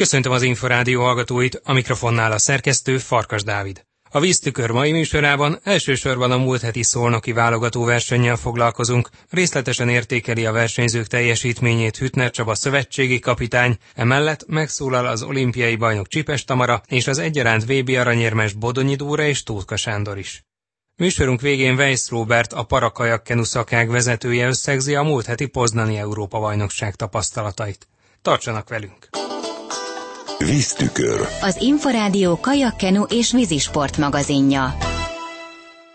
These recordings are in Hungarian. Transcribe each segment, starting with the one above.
Köszöntöm az Inforádió hallgatóit, a mikrofonnál a szerkesztő Farkas Dávid. A víztükör mai műsorában elsősorban a múlt heti szolnoki válogató versennyel foglalkozunk. Részletesen értékeli a versenyzők teljesítményét Hütner Csaba szövetségi kapitány, emellett megszólal az olimpiai bajnok Csipes Tamara és az egyaránt VB aranyérmes Bodonyi Dóra és Tótka Sándor is. Műsorunk végén Weiss Robert, a parakajakkenu szakág vezetője összegzi a múlt heti Poznani Európa-bajnokság tapasztalatait. Tartsanak velünk! Víztükör. Az Inforádió kajakkenu és vízisport magazinja.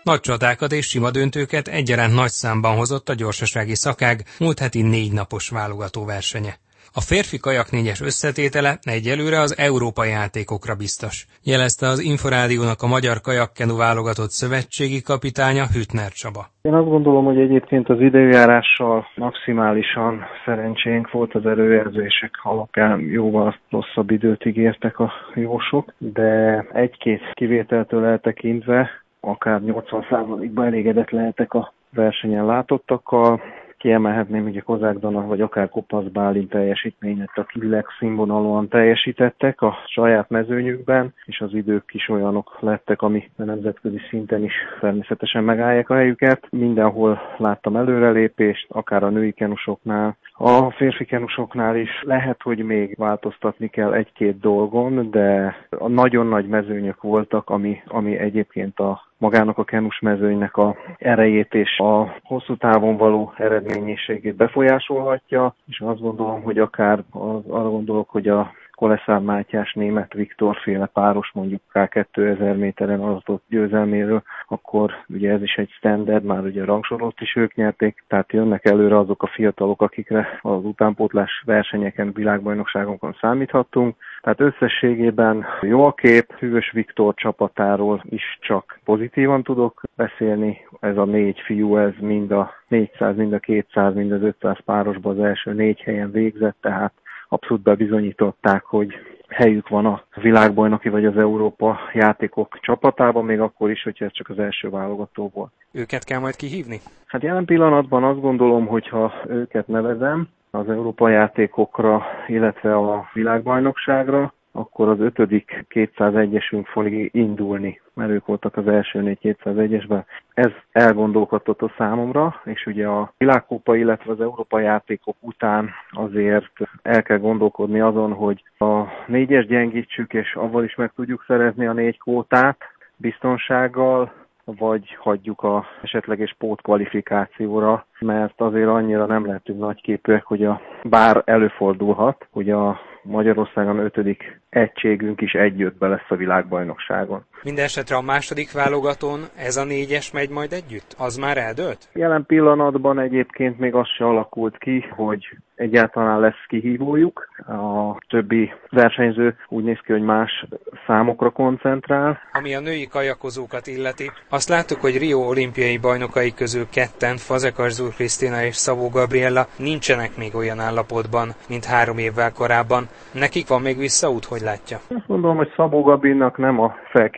Nagy csatákat és sima döntőket egyaránt nagy számban hozott a gyorsasági szakág múlt heti négy napos válogató versenye. A férfi kajak négyes összetétele egyelőre az európai játékokra biztos, jelezte az Inforádiónak a Magyar Kajakkenu válogatott szövetségi kapitánya Hütner Csaba. Én azt gondolom, hogy egyébként az időjárással maximálisan szerencsénk volt az előjelzések alapján jóval rosszabb időt ígértek a jósok, de egy-két kivételtől eltekintve akár 80%-ban elégedett lehetek a versenyen látottakkal. Kiemelhetném ugye Kozák Dana, vagy akár Kopasz Bálint teljesítményet, akik legszínvonalúan teljesítettek a saját mezőnyükben, és az idők is olyanok lettek, ami a nemzetközi szinten is természetesen megállják a helyüket. Mindenhol láttam előrelépést, akár a női kenusoknál, a férfi kenusoknál is lehet, hogy még változtatni kell egy-két dolgon, de a nagyon nagy mezőnyök voltak, ami, ami egyébként a magának a kenus mezőnynek a erejét és a hosszú távon való eredményességét befolyásolhatja, és azt gondolom, hogy akár az, arra gondolok, hogy a Koleszár Mátyás német Viktor féle páros mondjuk K2000 méteren adott győzelméről, akkor ugye ez is egy standard, már ugye rangsorot is ők nyerték, tehát jönnek előre azok a fiatalok, akikre az utánpótlás versenyeken, világbajnokságonkon számíthattunk. Tehát összességében jó a kép, Hűvös Viktor csapatáról is csak pozitívan tudok beszélni. Ez a négy fiú, ez mind a 400, mind a 200, mind az 500 párosban az első négy helyen végzett, tehát abszolút bebizonyították, hogy helyük van a világbajnoki vagy az Európa játékok csapatában, még akkor is, hogyha ez csak az első válogató volt. Őket kell majd kihívni? Hát jelen pillanatban azt gondolom, hogyha őket nevezem az Európa játékokra, illetve a világbajnokságra, akkor az ötödik 201-esünk fog indulni, mert ők voltak az első négy 201-esben. Ez a számomra, és ugye a világkópa, illetve az Európa játékok után azért el kell gondolkodni azon, hogy a négyes gyengítsük, és avval is meg tudjuk szerezni a négy kvótát biztonsággal, vagy hagyjuk a esetleges pótkvalifikációra, mert azért annyira nem lehetünk nagyképűek, hogy a bár előfordulhat, hogy a Magyarországon ötödik egységünk is együttbe lesz a világbajnokságon. Minden esetre a második válogatón ez a négyes megy majd együtt? Az már eldőlt? Jelen pillanatban egyébként még az se alakult ki, hogy egyáltalán lesz kihívójuk. A többi versenyző úgy néz ki, hogy más számokra koncentrál. Ami a női kajakozókat illeti, azt láttuk, hogy Rio olimpiai bajnokai közül ketten, Fazekas Zúr Krisztina és Szabó Gabriella nincsenek még olyan állapotban, mint három évvel korábban. Nekik van még visszaút, hogy látja? Azt mondom, hogy Szabó Gabinnak nem a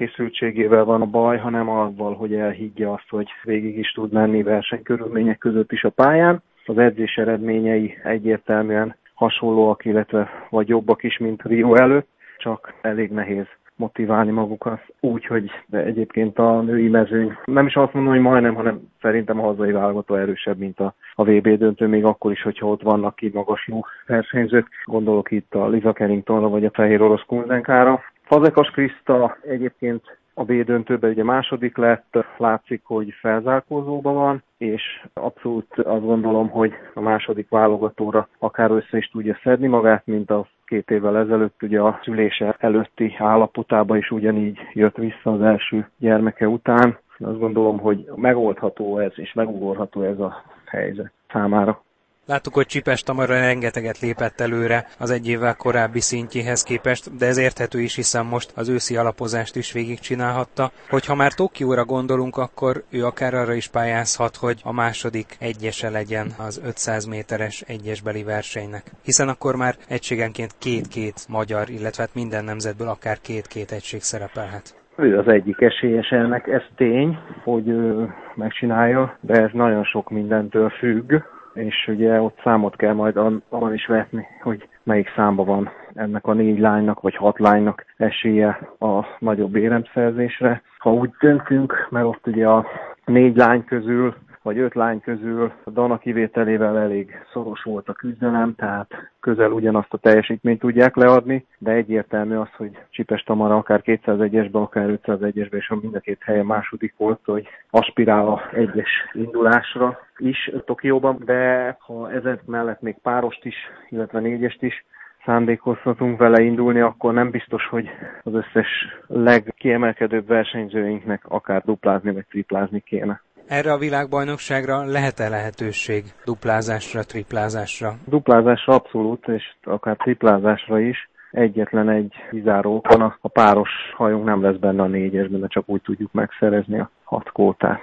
felkészültségével van a baj, hanem azzal, hogy elhiggye azt, hogy végig is tud menni versenykörülmények között is a pályán. Az edzés eredményei egyértelműen hasonlóak, illetve vagy jobbak is, mint Rio előtt, csak elég nehéz motiválni magukat úgy, hogy egyébként a női mezőny, nem is azt mondom, hogy majdnem, hanem szerintem a hazai válogató erősebb, mint a, a VB döntő, még akkor is, hogyha ott vannak így jó versenyzők. Gondolok itt a Liza Carringtonra vagy a Fehér Orosz Kunzenkára. Fazekas Kriszta egyébként a B döntőben ugye második lett, látszik, hogy felzárkózóban van, és abszolút azt gondolom, hogy a második válogatóra akár össze is tudja szedni magát, mint a két évvel ezelőtt ugye a szülése előtti állapotába is ugyanígy jött vissza az első gyermeke után. Azt gondolom, hogy megoldható ez, és megugorható ez a helyzet számára. Láttuk, hogy Csipes Tamara rengeteget lépett előre az egy évvel korábbi szintjéhez képest, de ez érthető is, hiszen most az őszi alapozást is végigcsinálhatta. Hogyha már Tokióra gondolunk, akkor ő akár arra is pályázhat, hogy a második egyese legyen az 500 méteres egyesbeli versenynek. Hiszen akkor már egységenként két-két magyar, illetve hát minden nemzetből akár két-két egység szerepelhet. Ő az egyik esélyes ennek, ez tény, hogy ő megcsinálja, de ez nagyon sok mindentől függ és ugye ott számot kell majd annan is vetni, hogy melyik számba van ennek a négy lánynak vagy hat lánynak esélye a nagyobb éremszerzésre. Ha úgy döntünk, mert ott ugye a négy lány közül vagy öt lány közül Dana kivételével elég szoros volt a küzdelem, tehát közel ugyanazt a teljesítményt tudják leadni, de egyértelmű az, hogy Csipes Tamara akár 201-esben, akár 501-esben, és a mind a két helyen második volt, hogy aspirál a egyes indulásra is Tokióban, de ha ezek mellett még párost is, illetve négyest is szándékozhatunk vele indulni, akkor nem biztos, hogy az összes legkiemelkedőbb versenyzőinknek akár duplázni vagy triplázni kéne. Erre a világbajnokságra lehet-e lehetőség duplázásra, triplázásra? Duplázásra abszolút, és akár triplázásra is. Egyetlen egy kizáró van, a páros hajunk nem lesz benne a négyesben, de csak úgy tudjuk megszerezni a hat kótát.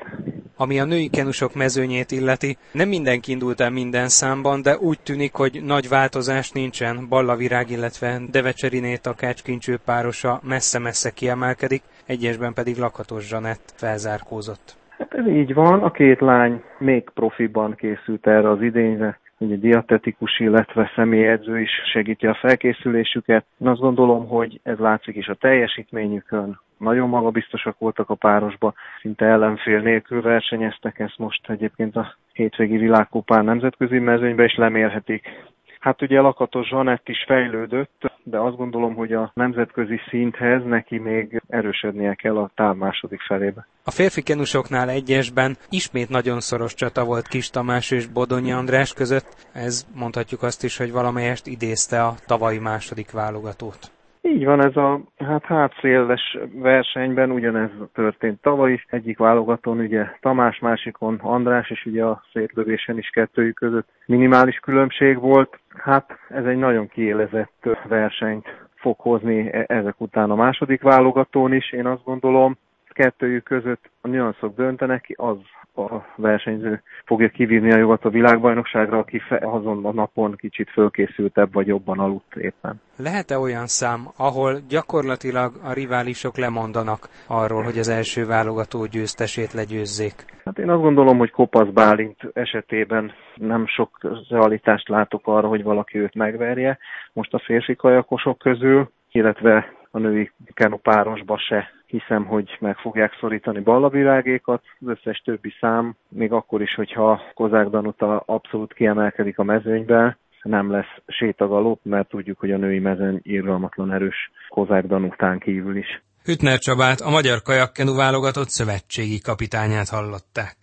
Ami a női kenusok mezőnyét illeti, nem mindenki indult el minden számban, de úgy tűnik, hogy nagy változás nincsen. Balla Virág, illetve Devecseriné takácskincső párosa messze-messze kiemelkedik, egyesben pedig Lakatos Zsanett felzárkózott. Hát ez így van, a két lány még profiban készült erre az idényre, ugye diatetikus, illetve személyedző is segíti a felkészülésüket. Én azt gondolom, hogy ez látszik is a teljesítményükön, nagyon magabiztosak voltak a párosba, szinte ellenfél nélkül versenyeztek, ezt most egyébként a hétvégi világkupán nemzetközi mezőnybe is lemérhetik. Hát ugye Lakatos Zsanett is fejlődött, de azt gondolom, hogy a nemzetközi szinthez neki még erősödnie kell a táv második felébe. A férfi kenusoknál egyesben ismét nagyon szoros csata volt Kis Tamás és Bodonyi András között. Ez mondhatjuk azt is, hogy valamelyest idézte a tavalyi második válogatót. Így van, ez a hát hátszéles versenyben ugyanez történt tavaly is. Egyik válogatón ugye Tamás, másikon András, és ugye a szétlövésen is kettőjük között minimális különbség volt. Hát ez egy nagyon kiélezett versenyt fog hozni e- ezek után a második válogatón is, én azt gondolom. Kettőjük között a nyanszok döntenek, az a versenyző fogja kivinni a jogat a világbajnokságra, aki azon a napon kicsit fölkészültebb vagy jobban aludt éppen. Lehet-e olyan szám, ahol gyakorlatilag a riválisok lemondanak arról, hogy az első válogató győztesét legyőzzék? Hát én azt gondolom, hogy Kopasz Bálint esetében nem sok realitást látok arra, hogy valaki őt megverje. Most a férfi kajakosok közül, illetve a női kenopárosba se hiszem, hogy meg fogják szorítani ballavirágékat, az összes többi szám, még akkor is, hogyha Kozák Danuta abszolút kiemelkedik a mezőnybe, nem lesz sétagalop, mert tudjuk, hogy a női mezőny irgalmatlan erős Kozák Danután kívül is. Hütner Csabát, a magyar kajakkenu válogatott szövetségi kapitányát hallották.